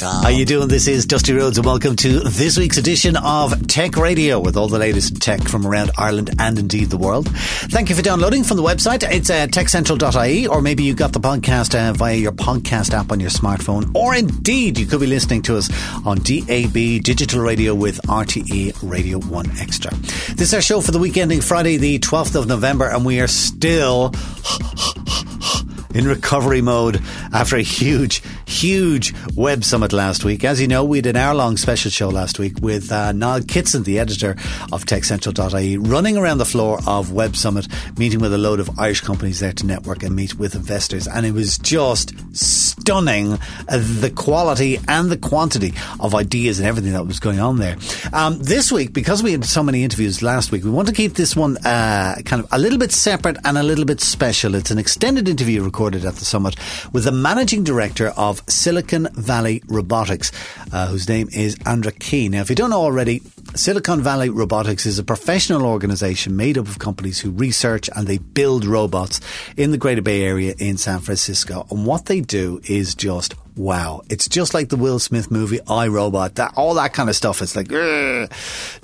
Central. How you doing? This is Dusty Rhodes and welcome to this week's edition of Tech Radio with all the latest tech from around Ireland and indeed the world. Thank you for downloading from the website. It's uh, techcentral.ie or maybe you got the podcast uh, via your podcast app on your smartphone or indeed you could be listening to us on DAB digital radio with RTE Radio 1 Extra. This is our show for the week ending Friday the 12th of November and we are still in recovery mode after a huge, huge web summit last week. As you know, we did an hour long special show last week with uh, Niall Kitson, the editor of TechCentral.ie, running around the floor of Web Summit, meeting with a load of Irish companies there to network and meet with investors. And it was just stunning uh, the quality and the quantity of ideas and everything that was going on there. Um, this week, because we had so many interviews last week, we want to keep this one uh, kind of a little bit separate and a little bit special. It's an extended interview recorded recorded at the summit with the managing director of Silicon Valley Robotics, uh, whose name is Andra Keay. Now, if you don't know already, Silicon Valley Robotics is a professional organization made up of companies who research and they build robots in the Greater Bay Area in San Francisco. And what they do is just wow. It's just like the Will Smith movie I Robot. That all that kind of stuff. It's like Ugh.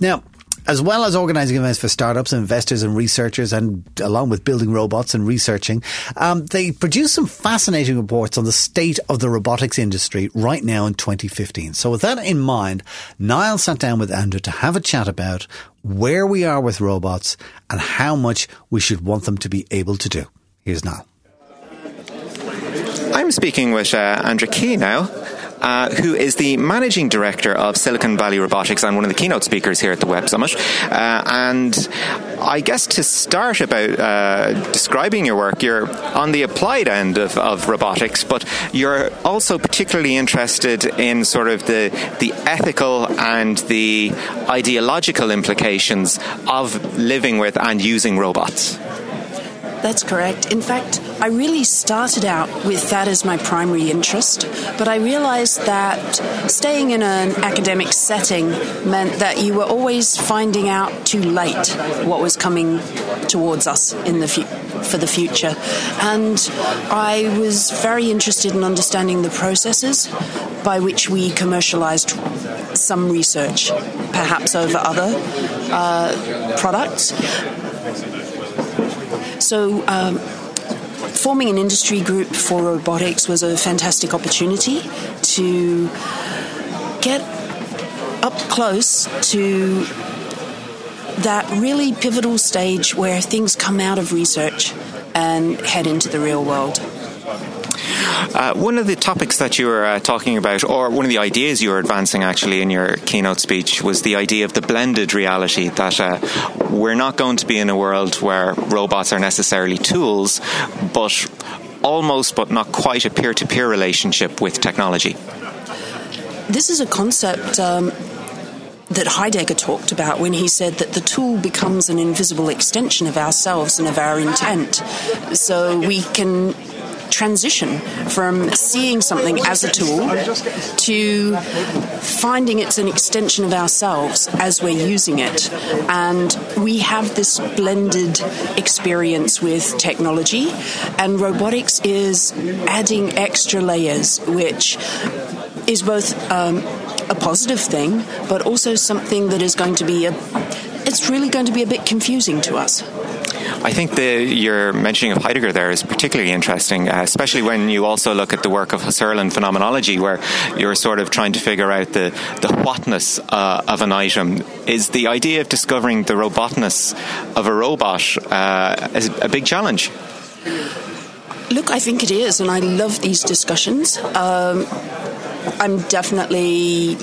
now as well as organising events for startups, investors, and researchers, and along with building robots and researching, um, they produce some fascinating reports on the state of the robotics industry right now in 2015. So, with that in mind, Niall sat down with Andrew to have a chat about where we are with robots and how much we should want them to be able to do. Here's Niall. I'm speaking with uh, Andra Keay now uh, who is the managing director of Silicon Valley Robotics and one of the keynote speakers here at the Web Summit. Uh, and I guess to start about uh, describing your work, you're on the applied end of, of, robotics, but you're also particularly interested in sort of the the ethical and the ideological implications of living with and using robots. That's correct. In fact, I really started out with that as my primary interest, but I realized that staying in an academic setting meant that you were always finding out too late what was coming towards us in the fu- for the future. And I was very interested in understanding the processes by which we commercialized some research, perhaps over other uh, products so, um, forming an industry group for robotics was a fantastic opportunity to get up close to that really pivotal stage where things come out of research and head into the real world. Uh, one of the topics that you were uh, talking about, or one of the ideas you were advancing actually in your keynote speech, was the idea of the blended reality that uh, we're not going to be in a world where robots are necessarily tools, but almost but not quite a peer to peer relationship with technology. This is a concept um, that Heidegger talked about when he said that the tool becomes an invisible extension of ourselves and of our intent. So we can transition from seeing something as a tool to finding it's an extension of ourselves as we're using it. And we have this blended experience with technology, and robotics is adding extra layers, which is both um, a positive thing, but also something that is going to be a it's really going to be a bit confusing to us. I think the, your mentioning of Heidegger there is particularly interesting, uh, especially when you also look at the work of Husserl and phenomenology, where you're sort of trying to figure out the, the whatness uh, of an item. Is the idea of discovering the robotness of a robot uh, a big challenge? Look, I think it is, and I love these discussions. Um, I'm definitely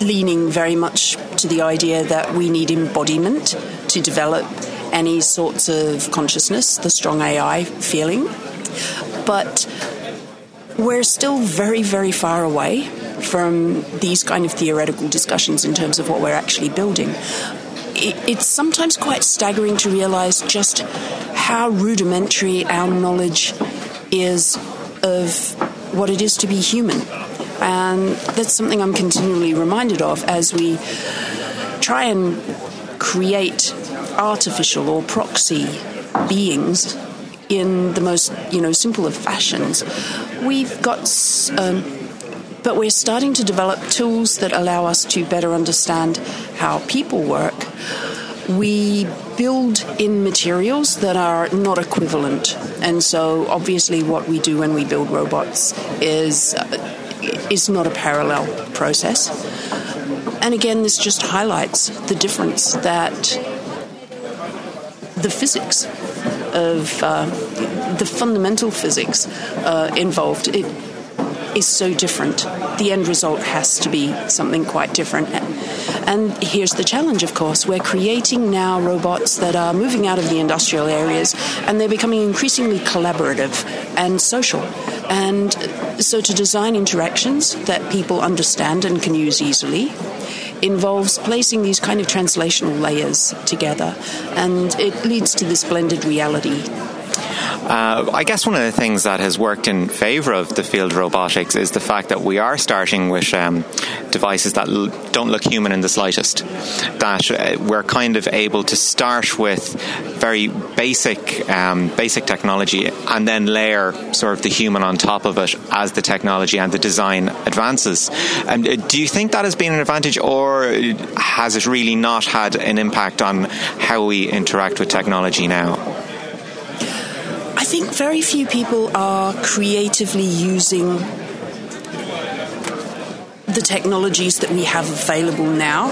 leaning very much to the idea that we need embodiment to develop any sorts of consciousness, the strong AI feeling. But we're still very, very far away from these kind of theoretical discussions in terms of what we're actually building. It's sometimes quite staggering to realize just how rudimentary our knowledge is of what it is to be human. And that's something I'm continually reminded of as we try and create artificial or proxy beings in the most you know simple of fashions. We've got. Um, but we're starting to develop tools that allow us to better understand how people work. We build in materials that are not equivalent. And so, obviously, what we do when we build robots is, uh, is not a parallel process. And again, this just highlights the difference that the physics of uh, the fundamental physics uh, involved. It, is so different. The end result has to be something quite different. And here's the challenge, of course. We're creating now robots that are moving out of the industrial areas and they're becoming increasingly collaborative and social. And so to design interactions that people understand and can use easily involves placing these kind of translational layers together and it leads to this blended reality uh, I guess one of the things that has worked in favour of the field of robotics is the fact that we are starting with um, devices that l- don't look human in the slightest. That uh, we're kind of able to start with very basic, um, basic technology and then layer sort of the human on top of it as the technology and the design advances. Um, do you think that has been an advantage, or has it really not had an impact on how we interact with technology now? Very few people are creatively using the technologies that we have available now.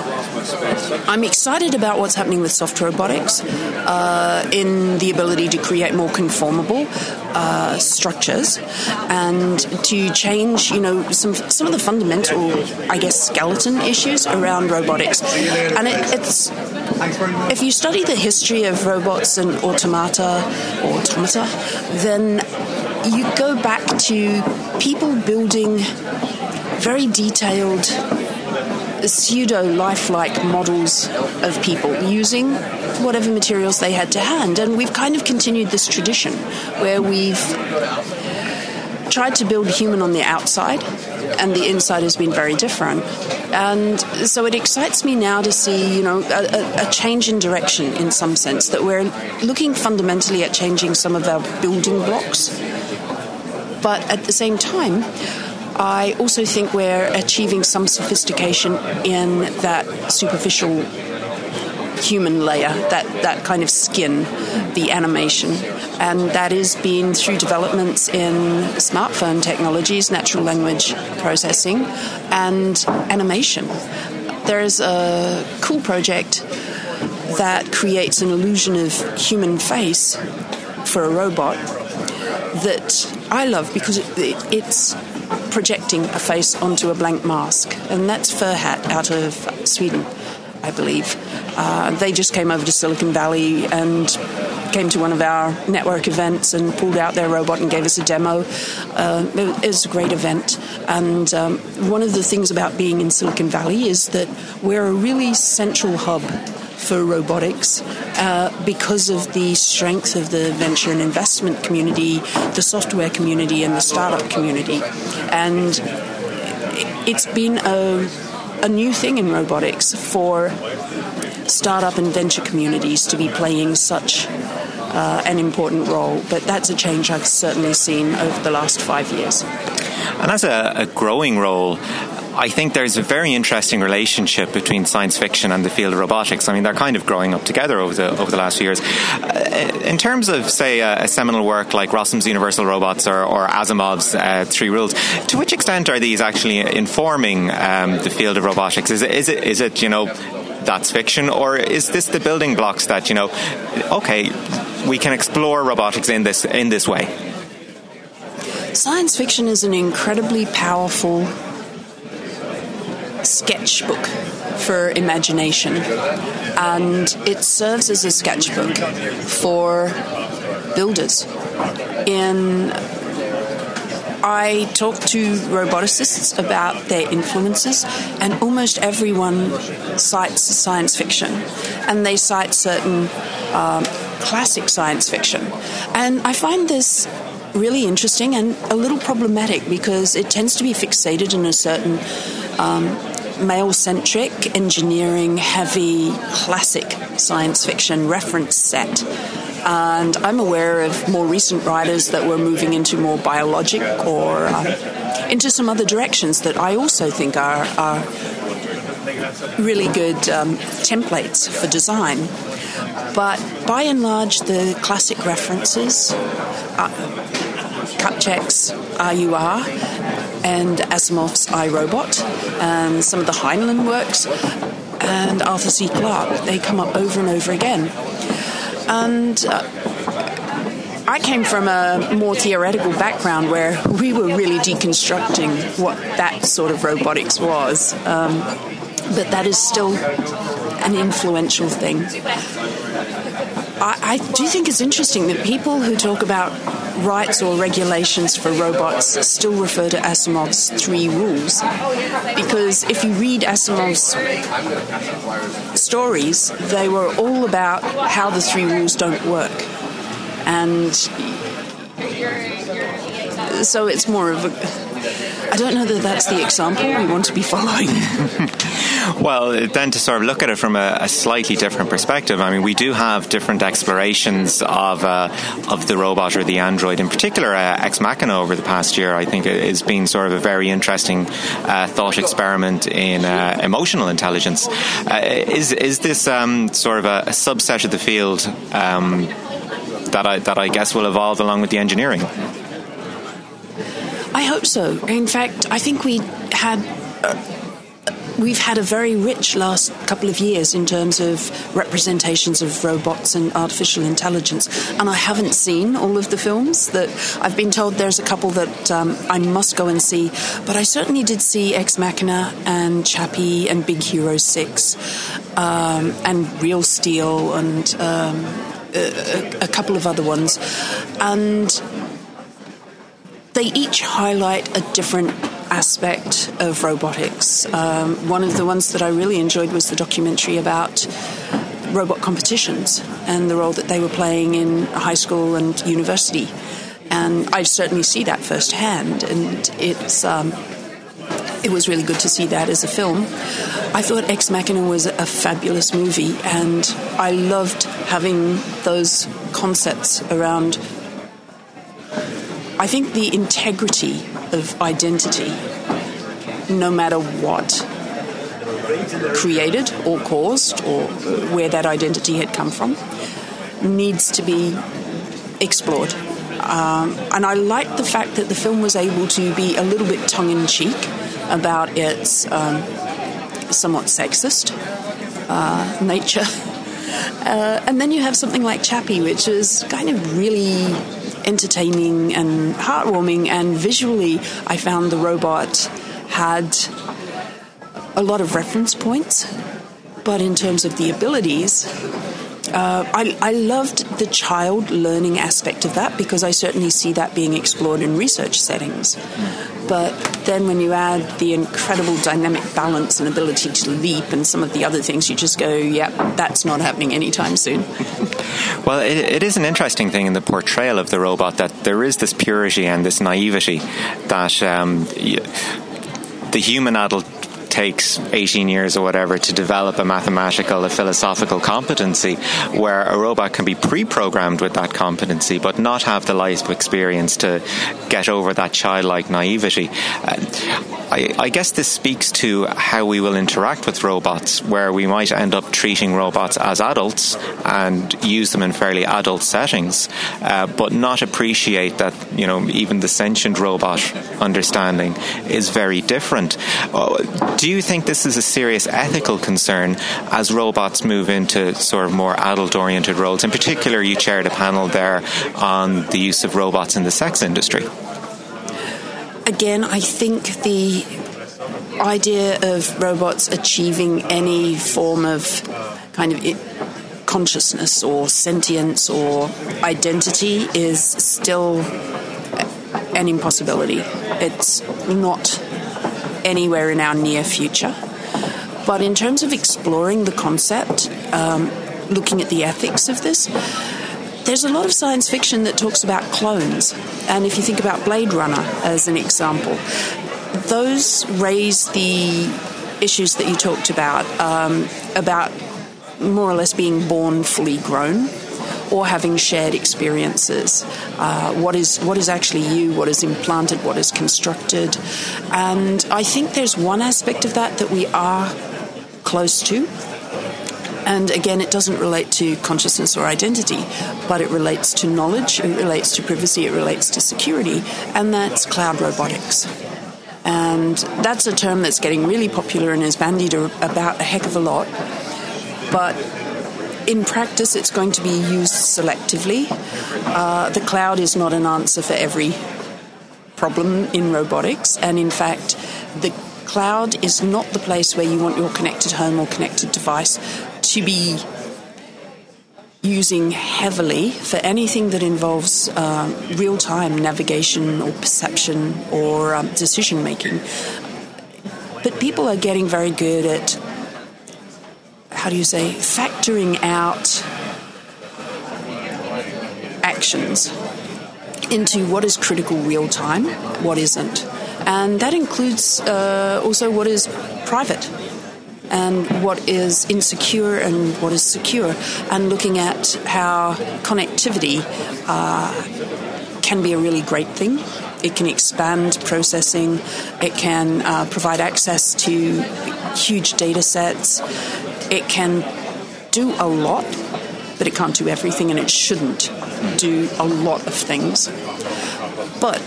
I'm excited about what's happening with soft robotics uh, in the ability to create more conformable uh, structures and to change, you know, some some of the fundamental, I guess, skeleton issues around robotics. And it, it's if you study the history of robots and automata or automata, then you go back to people building very detailed pseudo lifelike models of people using whatever materials they had to hand. And we've kind of continued this tradition where we've tried to build human on the outside, and the inside has been very different. And so it excites me now to see, you know, a, a change in direction in some sense, that we're looking fundamentally at changing some of our building blocks. But at the same time, I also think we're achieving some sophistication in that superficial human layer, that, that kind of skin, the animation. And that is being through developments in smartphone technologies, natural language processing, and animation. There is a cool project that creates an illusion of human face for a robot that I love because it, it's projecting a face onto a blank mask, and that's Furhat out of Sweden, I believe. Uh, they just came over to Silicon Valley and came to one of our network events and pulled out their robot and gave us a demo. Uh, it was a great event. And um, one of the things about being in Silicon Valley is that we're a really central hub for robotics uh, because of the strength of the venture and investment community, the software community, and the startup community. And it's been a, a new thing in robotics for startup and venture communities to be playing such uh, an important role. But that's a change I've certainly seen over the last five years. And as a, a growing role, I think there's a very interesting relationship between science fiction and the field of robotics. I mean, they're kind of growing up together over the over the last few years. Uh, in terms of, say, a, a, seminal work like Rossum's Universal Robots or, or Asimov's uh, Three Rules, to which extent are these actually informing um, the field of robotics? Is it, is it, is it, you know, that's fiction, or is this the building blocks that you know? Okay, we can explore robotics in this in this way. Science fiction is an incredibly powerful sketchbook for imagination, and it serves as a sketchbook for builders. In I talk to roboticists about their influences, and almost everyone cites science fiction, and they cite certain um, classic science fiction. And I find this really interesting and a little problematic because it tends to be fixated in a certain um, male centric, engineering heavy, classic science fiction reference set. And I'm aware of more recent writers that were moving into more biologic or uh, into some other directions that I also think are, are really good um, templates for design. But by and large, the classic references, uh, RUR, and Asimov's I, Robot, and some of the Heinlein works, and Arthur C. Clarke, they come up over and over again. And uh, I came from a more theoretical background where we were really deconstructing what that sort of robotics was. Um, but that is still an influential thing. I, I, do think it's interesting that people who talk about rights or regulations for robots still refer to Asimov's three rules. Because if you read Asimov's stories, they were all about how the three rules don't work. And so it's more of a. I don't know that that's the example we want to be following. well, then to sort of look at it from a, a, slightly different perspective, I mean, we do have different explorations of uh, of the robot or the android. In particular, uh, Ex Machina over the past year, I think, has been sort of a very interesting uh, thought experiment in uh, emotional intelligence. Uh, is is this um, sort of a, a, subset of the field um, that I that I guess will evolve along with the engineering? I hope so. In fact, I think we had. We've had a very rich last couple of years in terms of representations of robots and artificial intelligence. And I haven't seen all of the films that I've been told there's a couple that um, I must go and see. But I certainly did see Ex Machina and Chappie and Big Hero 6 um, and Real Steel and um, a, a couple of other ones. And they each highlight a different aspect of robotics. Um, one of the ones that I really enjoyed was the documentary about robot competitions and the role that they were playing in high school and university. And I certainly see that firsthand, and it's. Um, it was really good to see that as a film. I thought Ex Machina was a fabulous movie, and I loved having those concepts around I think the integrity of identity, no matter what, created or caused or where that identity had come from, needs to be explored. Um, and I liked the fact that the film was able to be a little bit tongue in cheek about its um, somewhat sexist uh, nature. Uh, and then you have something like Chappie, which is kind of really entertaining and heartwarming, and visually, I found the robot had a lot of reference points. But in terms of the abilities, uh, I, I, loved the child learning aspect of that because I certainly see that being explored in research settings. But then when you add the incredible dynamic balance and ability to leap and some of the other things, you just go, yep, that's not happening anytime soon. well, it, it is an interesting thing in the portrayal of the robot that there is this purity and this naivety that um, the human adult takes 18 years or whatever to develop a mathematical, a philosophical competency, where a robot can be pre programmed with that competency but not have the life experience to get over that childlike naivety. Uh, I, I, guess this speaks to how we will interact with robots, where we might end up treating robots as adults and use them in fairly adult settings, uh, but not appreciate that you know even the sentient robot understanding is very different. Uh, do you think this is a serious ethical concern as robots move into sort of more adult-oriented roles? In particular, you chaired a panel there on the use of robots in the sex industry again, I think the idea of robots achieving any form of kind of consciousness or sentience or identity is still an impossibility. It's not anywhere in our near future. But in terms of exploring the concept, um, looking at the ethics of this, there's a lot of science fiction that talks about clones. And if you think about Blade Runner as an example, those raise the issues that you talked about, um, about more or less being born fully grown or having shared experiences. Uh, what is what is actually you? What is implanted? What is constructed? And I think there's one aspect of that that we are close to. And again, it doesn't relate to consciousness or identity, but it relates to knowledge, it relates to privacy, it relates to security, and that's cloud robotics. And that's a term that's getting really popular and is bandied about a heck of a lot. But in practice, it's going to be used selectively. Uh, the cloud is not an answer for every problem in robotics, and in fact, the cloud is not the place where you want your connected home or connected device to be using heavily for anything that involves uh, real time navigation or perception or um, decision making. But people are getting very good at how do you say, factoring out actions into what is critical real time, what isn't. And that includes uh, also what is private and what is insecure and what is secure, and looking at how connectivity uh, can be a really great thing. It can expand processing, it can uh, provide access to huge data sets, it can do a lot, but it can't do everything, and it shouldn't do a lot of things. But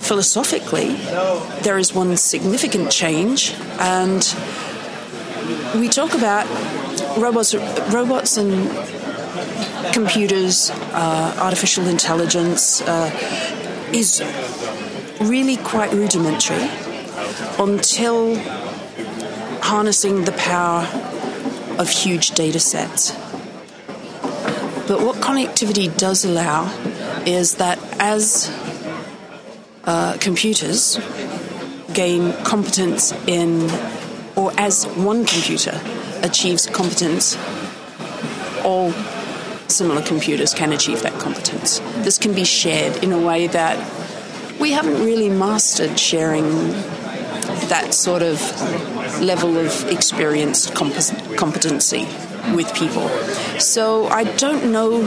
philosophically, there is one significant change, and we talk about robots, robots and computers, uh, artificial intelligence uh, is really quite rudimentary until harnessing the power of huge data sets. But what connectivity does allow is that as uh, computers gain competence in, or as one computer achieves competence, all similar computers can achieve that competence. This can be shared in a way that we haven't really mastered sharing that sort of level of experienced comp- competency with people. So I don't know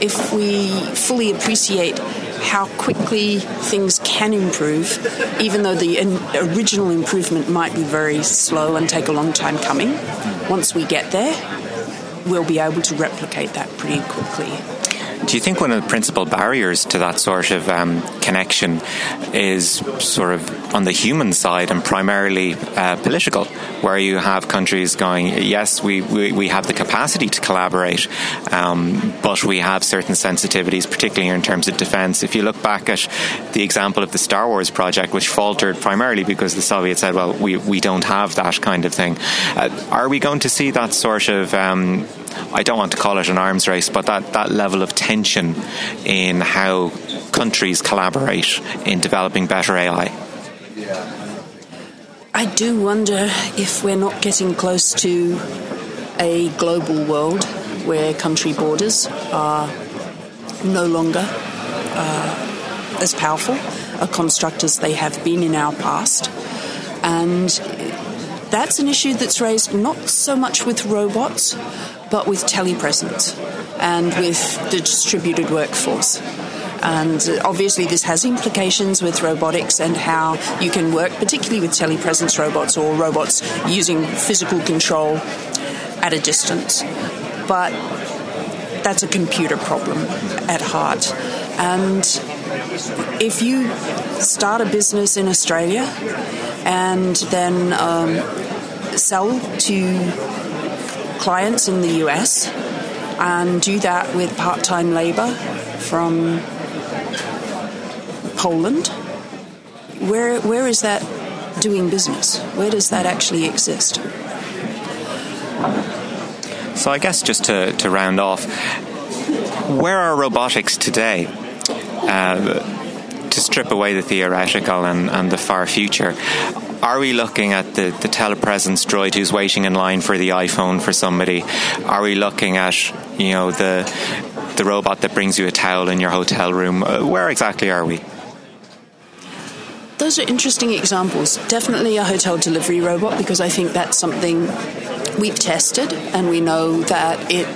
if we fully appreciate how quickly things can improve, even though the original improvement might be very slow and take a long time coming. Once we get there, we'll be able to replicate that pretty quickly. Do you think one of the principal barriers to that sort of um, connection is sort of on the human side and primarily uh, political, where you have countries going, yes, we, we, we have the capacity to collaborate, um, but we have certain sensitivities, particularly in terms of defense. If you look back at the example of the Star Wars project, which faltered primarily because the Soviets said, well, we, we don't have that kind of thing. Uh, are we going to see that sort of um, I don't want to call it an arms race, but that, that level of tension in how countries collaborate in developing better AI. I do wonder if we're not getting close to a global world where country borders are no longer uh, as powerful a construct as they have been in our past. And that's an issue that's raised not so much with robots, but with telepresence and with the distributed workforce. And obviously, this has implications with robotics and how you can work, particularly with telepresence robots or robots using physical control at a distance. But that's a computer problem at heart. And if you start a business in Australia and then um, sell to clients in the US and do that with part time labour from Poland. Where, where is that doing business? Where does that actually exist? So, I guess just to, to round off, where are robotics today? Uh, to strip away the theoretical and, and the far future, are we looking at the, the telepresence droid who's waiting in line for the iPhone for somebody? Are we looking at, you know, the the robot that brings you a towel in your hotel room? Uh, where exactly are we? Those are interesting examples. Definitely a hotel delivery robot because I think that's something we've tested and we know that it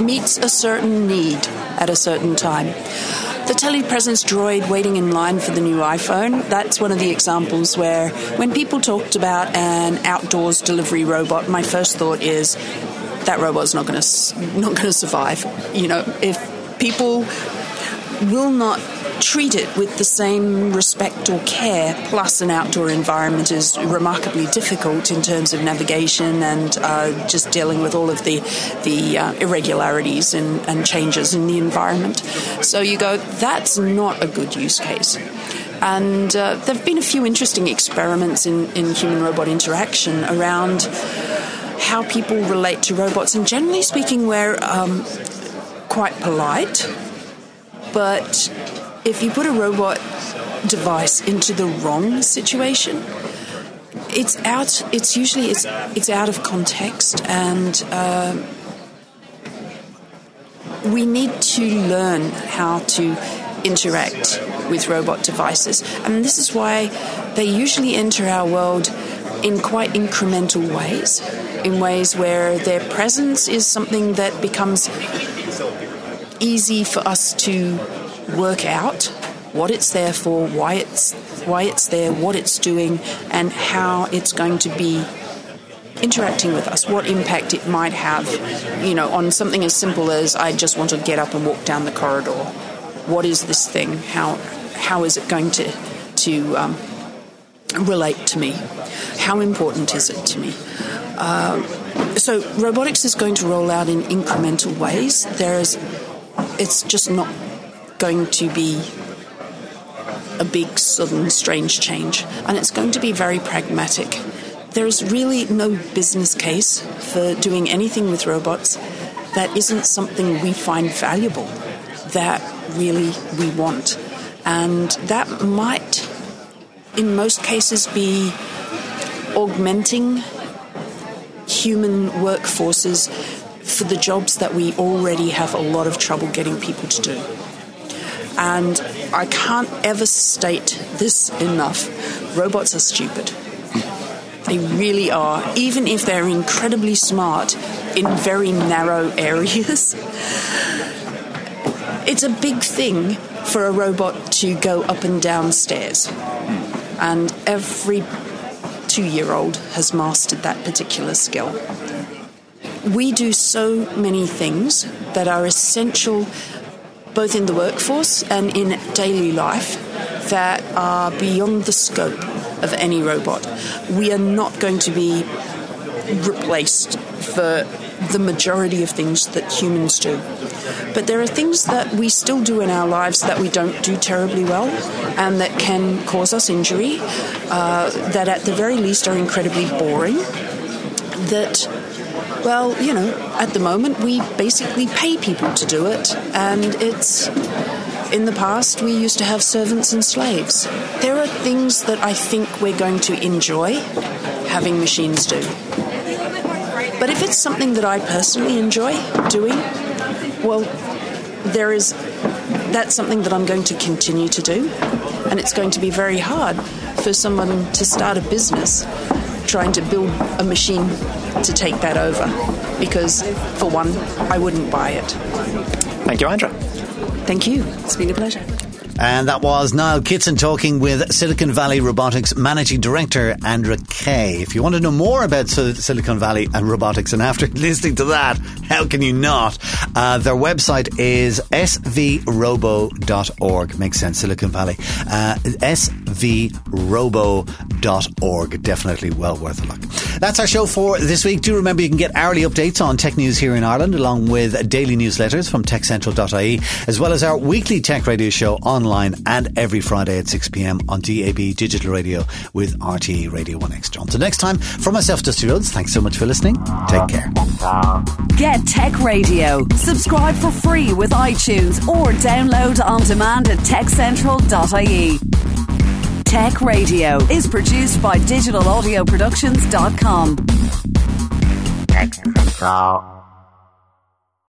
meets a certain need at a certain time. The telepresence droid waiting in line for the new iPhone, that's one of the examples where when people talked about an outdoors delivery robot, my first thought is that robot's not going to not going to survive. You know, if people will not treat it with the same respect or care. Plus, an outdoor environment is remarkably difficult in terms of navigation and uh, just dealing with all of the the uh, irregularities and, and changes in the environment. So you go, that's not a good use case. And uh, there have been a few interesting experiments in, in human robot interaction around how people relate to robots. And generally speaking, we're um, quite polite, but if you put a robot device into the wrong situation, it's out. It's usually it's it's out of context, and uh, we need to learn how to interact with robot devices. and this is why they usually enter our world in quite incremental ways, in ways where their presence is something that becomes easy for us to work out what it's there for, why it's why it's there, what it's doing, and how it's going to be interacting with us, what impact it might have, you know, on something as simple as I just want to get up and walk down the corridor. What is this thing? How how is it going to to um, relate to me? How important is it to me? Uh, so robotics is going to roll out in incremental ways. There's, it's just not going to be a big, sudden, strange change, and it's going to be very pragmatic. There is really no business case for doing anything with robots that isn't something we find valuable, that really we want. And that might, in most cases, be augmenting human workforces for the jobs that we already have a lot of trouble getting people to do. And I can't ever state this enough robots are stupid. They really are, even if they're incredibly smart in very narrow areas. It's a big thing for a robot to go up and down stairs. And every two year old has mastered that particular skill. We do so many things that are essential both in the workforce and in daily life that are beyond the scope of any robot. We are not going to be replaced for the majority of things that humans do. But there are things that we still do in our lives that we don't do terribly well and that can cause us injury, uh, that at the very least are incredibly boring, that well, you know, at the moment we basically pay people to do it, and it's. In the past, we used to have servants and slaves. There are things that I think we're going to enjoy having machines do. But if it's something that I personally enjoy doing, well, there is that's something that I'm going to continue to do, and it's going to be very hard for someone to start a business trying to build a machine to take that over because, for one, I wouldn't buy it. Thank you, Andra. Thank you. It's been a pleasure. And that was Niall Kitson talking with Silicon Valley Robotics Managing Director Andra Keay. If you want to know more about Silicon Valley and robotics, and after listening to that, how can you not? Uh, their website is svrobo.org. Makes sense, Silicon Valley. Uh, svrobo.org. Definitely well worth a look. That's our show for this week. Do remember you can get hourly updates on tech news here in Ireland, along with daily newsletters from techcentral.ie, as well as our weekly tech radio show online online and every Friday at 6 pm on DAB Digital Radio with RTE Radio 1X. Until next time, from myself, Dusty Rhodes, thanks so much for listening. Take care. Get Tech Radio. Subscribe for free with iTunes or download on demand at techcentral.ie. Tech Radio is produced by digitalaudioproductions.com. Tech Central.